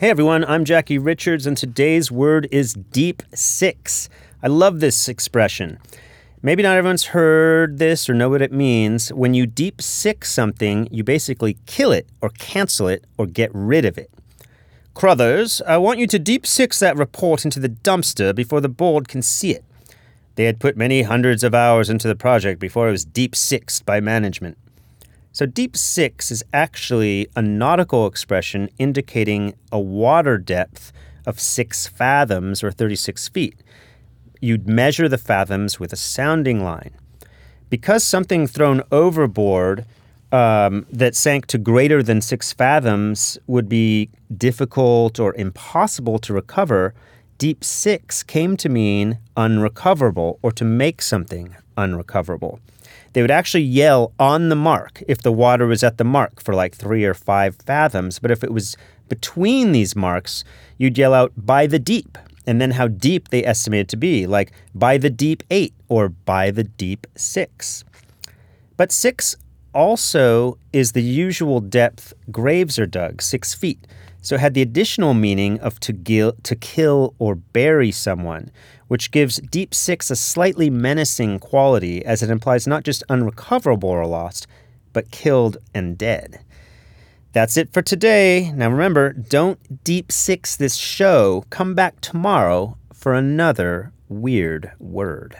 Hey everyone, I'm Jackie Richards, and today's word is deep six. I love this expression. Maybe not everyone's heard this or know what it means. When you deep six something, you basically kill it or cancel it or get rid of it. Crothers, I want you to deep six that report into the dumpster before the board can see it. They had put many hundreds of hours into the project before it was deep sixed by management. So, deep six is actually a nautical expression indicating a water depth of six fathoms or 36 feet. You'd measure the fathoms with a sounding line. Because something thrown overboard um, that sank to greater than six fathoms would be difficult or impossible to recover, deep six came to mean unrecoverable or to make something unrecoverable they would actually yell on the mark if the water was at the mark for like three or five fathoms. But if it was between these marks, you'd yell out by the deep, and then how deep they estimated to be, like by the deep eight or by the deep six. But six also is the usual depth graves are dug, six feet. So it had the additional meaning of to, gil- to kill or bury someone, which gives Deep Six a slightly menacing quality as it implies not just unrecoverable or lost, but killed and dead. That's it for today. Now remember, don't Deep Six this show. Come back tomorrow for another weird word.